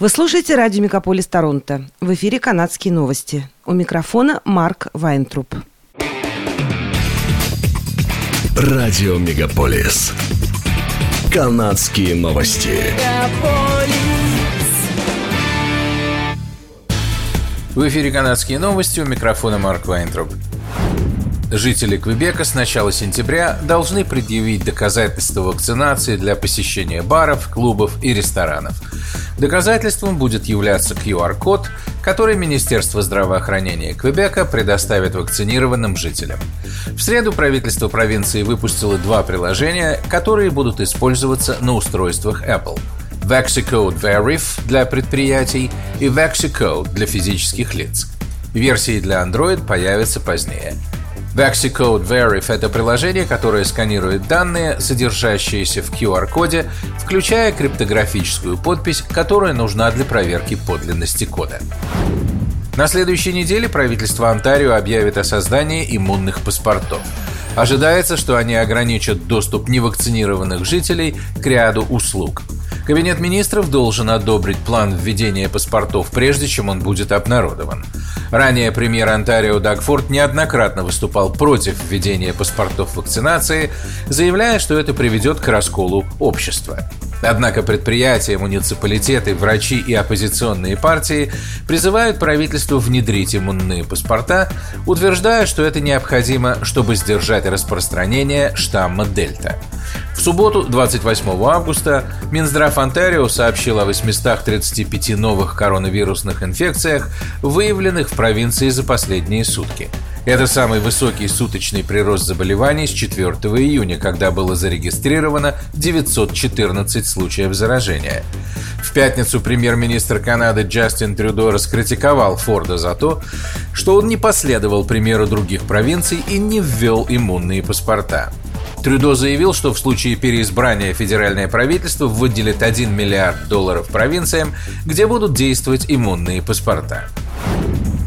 Вы слушаете радио «Мегаполис Торонто». В эфире канадские новости. У микрофона Марк Вайнтруп. Радио «Мегаполис». Канадские новости. В эфире канадские новости. У микрофона Марк Вайнтруп. Жители Квебека с начала сентября должны предъявить доказательства вакцинации для посещения баров, клубов и ресторанов. Доказательством будет являться QR-код, который Министерство здравоохранения Квебека предоставит вакцинированным жителям. В среду правительство провинции выпустило два приложения, которые будут использоваться на устройствах Apple. VaxiCode Verif для предприятий и VaxiCode для физических лиц. Версии для Android появятся позднее – VaxiCode Verif – это приложение, которое сканирует данные, содержащиеся в QR-коде, включая криптографическую подпись, которая нужна для проверки подлинности кода. На следующей неделе правительство Онтарио объявит о создании иммунных паспортов. Ожидается, что они ограничат доступ невакцинированных жителей к ряду услуг. Кабинет министров должен одобрить план введения паспортов, прежде чем он будет обнародован. Ранее премьер Онтарио Дагфорд неоднократно выступал против введения паспортов вакцинации, заявляя, что это приведет к расколу общества. Однако предприятия, муниципалитеты, врачи и оппозиционные партии призывают правительство внедрить иммунные паспорта, утверждая, что это необходимо, чтобы сдержать распространение штамма Дельта. В субботу, 28 августа, Минздрав Онтарио сообщил о 835 новых коронавирусных инфекциях, выявленных в провинции за последние сутки. Это самый высокий суточный прирост заболеваний с 4 июня, когда было зарегистрировано 914 случаев заражения. В пятницу премьер-министр Канады Джастин Трюдо раскритиковал Форда за то, что он не последовал примеру других провинций и не ввел иммунные паспорта. Трюдо заявил, что в случае переизбрания федеральное правительство выделит 1 миллиард долларов провинциям, где будут действовать иммунные паспорта.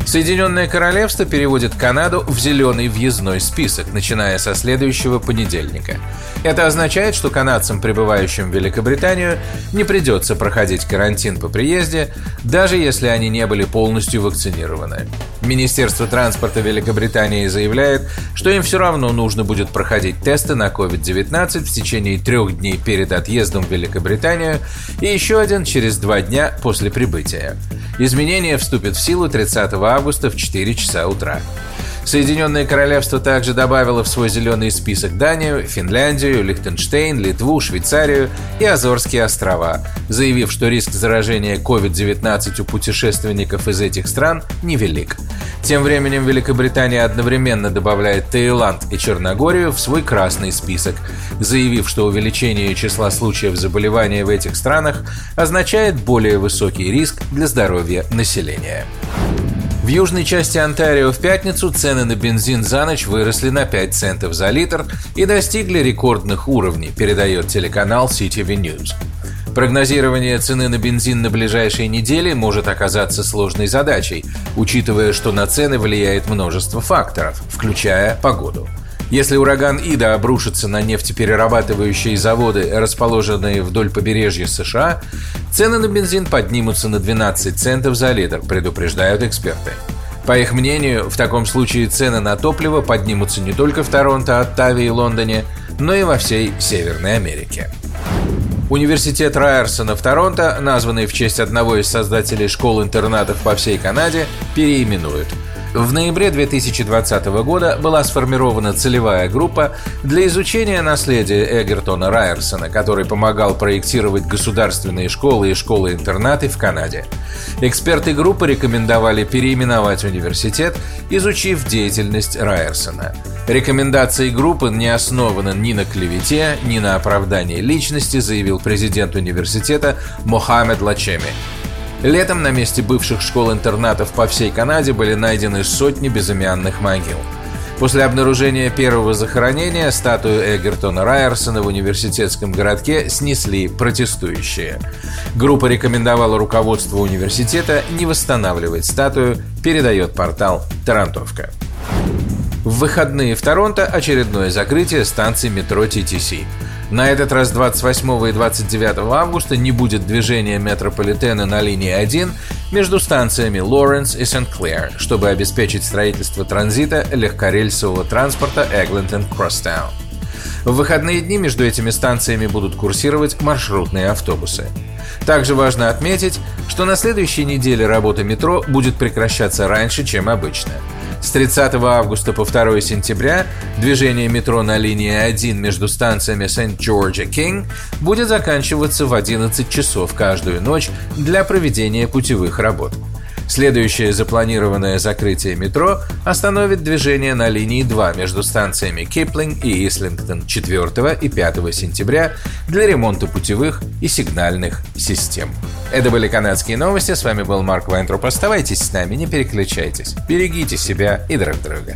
Соединенное Королевство переводит Канаду в зеленый въездной список, начиная со следующего понедельника. Это означает, что канадцам, прибывающим в Великобританию, не придется проходить карантин по приезде, даже если они не были полностью вакцинированы. Министерство транспорта Великобритании заявляет, что им все равно нужно будет проходить тесты на COVID-19 в течение трех дней перед отъездом в Великобританию и еще один через два дня после прибытия. Изменения вступят в силу 30 августа в 4 часа утра. Соединенное Королевство также добавило в свой зеленый список Данию, Финляндию, Лихтенштейн, Литву, Швейцарию и Азорские острова, заявив, что риск заражения COVID-19 у путешественников из этих стран невелик. Тем временем Великобритания одновременно добавляет Таиланд и Черногорию в свой красный список, заявив, что увеличение числа случаев заболевания в этих странах означает более высокий риск для здоровья населения. В южной части Онтарио в пятницу цены на бензин за ночь выросли на 5 центов за литр и достигли рекордных уровней, передает телеканал CTV News. Прогнозирование цены на бензин на ближайшие недели может оказаться сложной задачей, учитывая, что на цены влияет множество факторов, включая погоду. Если ураган Ида обрушится на нефтеперерабатывающие заводы, расположенные вдоль побережья США, цены на бензин поднимутся на 12 центов за литр, предупреждают эксперты. По их мнению, в таком случае цены на топливо поднимутся не только в Торонто, Оттаве и Лондоне, но и во всей Северной Америке. Университет Райерсона в Торонто, названный в честь одного из создателей школ-интернатов по всей Канаде, переименуют – в ноябре 2020 года была сформирована целевая группа для изучения наследия Эгертона Райерсона, который помогал проектировать государственные школы и школы-интернаты в Канаде. Эксперты группы рекомендовали переименовать университет, изучив деятельность Райерсона. Рекомендации группы не основаны ни на клевете, ни на оправдании личности, заявил президент университета Мохаммед Лачеми. Летом на месте бывших школ-интернатов по всей Канаде были найдены сотни безымянных могил. После обнаружения первого захоронения статую Эгертона Райерсона в университетском городке снесли протестующие. Группа рекомендовала руководству университета не восстанавливать статую, передает портал «Тарантовка». В выходные в Торонто очередное закрытие станции метро TTC. На этот раз 28 и 29 августа не будет движения метрополитена на линии 1 между станциями Лоренс и Сент-Клэр, чтобы обеспечить строительство транзита легкорельсового транспорта Эглинтон-Кросстаун. В выходные дни между этими станциями будут курсировать маршрутные автобусы. Также важно отметить, что на следующей неделе работа метро будет прекращаться раньше, чем обычно. С 30 августа по 2 сентября движение метро на линии 1 между станциями Сент-Джордж и Кинг будет заканчиваться в 11 часов каждую ночь для проведения путевых работ. Следующее запланированное закрытие метро остановит движение на линии 2 между станциями Киплинг и Ислингтон 4 и 5 сентября для ремонта путевых и сигнальных систем. Это были канадские новости. С вами был Марк Вайнтроп. Оставайтесь с нами, не переключайтесь. Берегите себя и друг друга.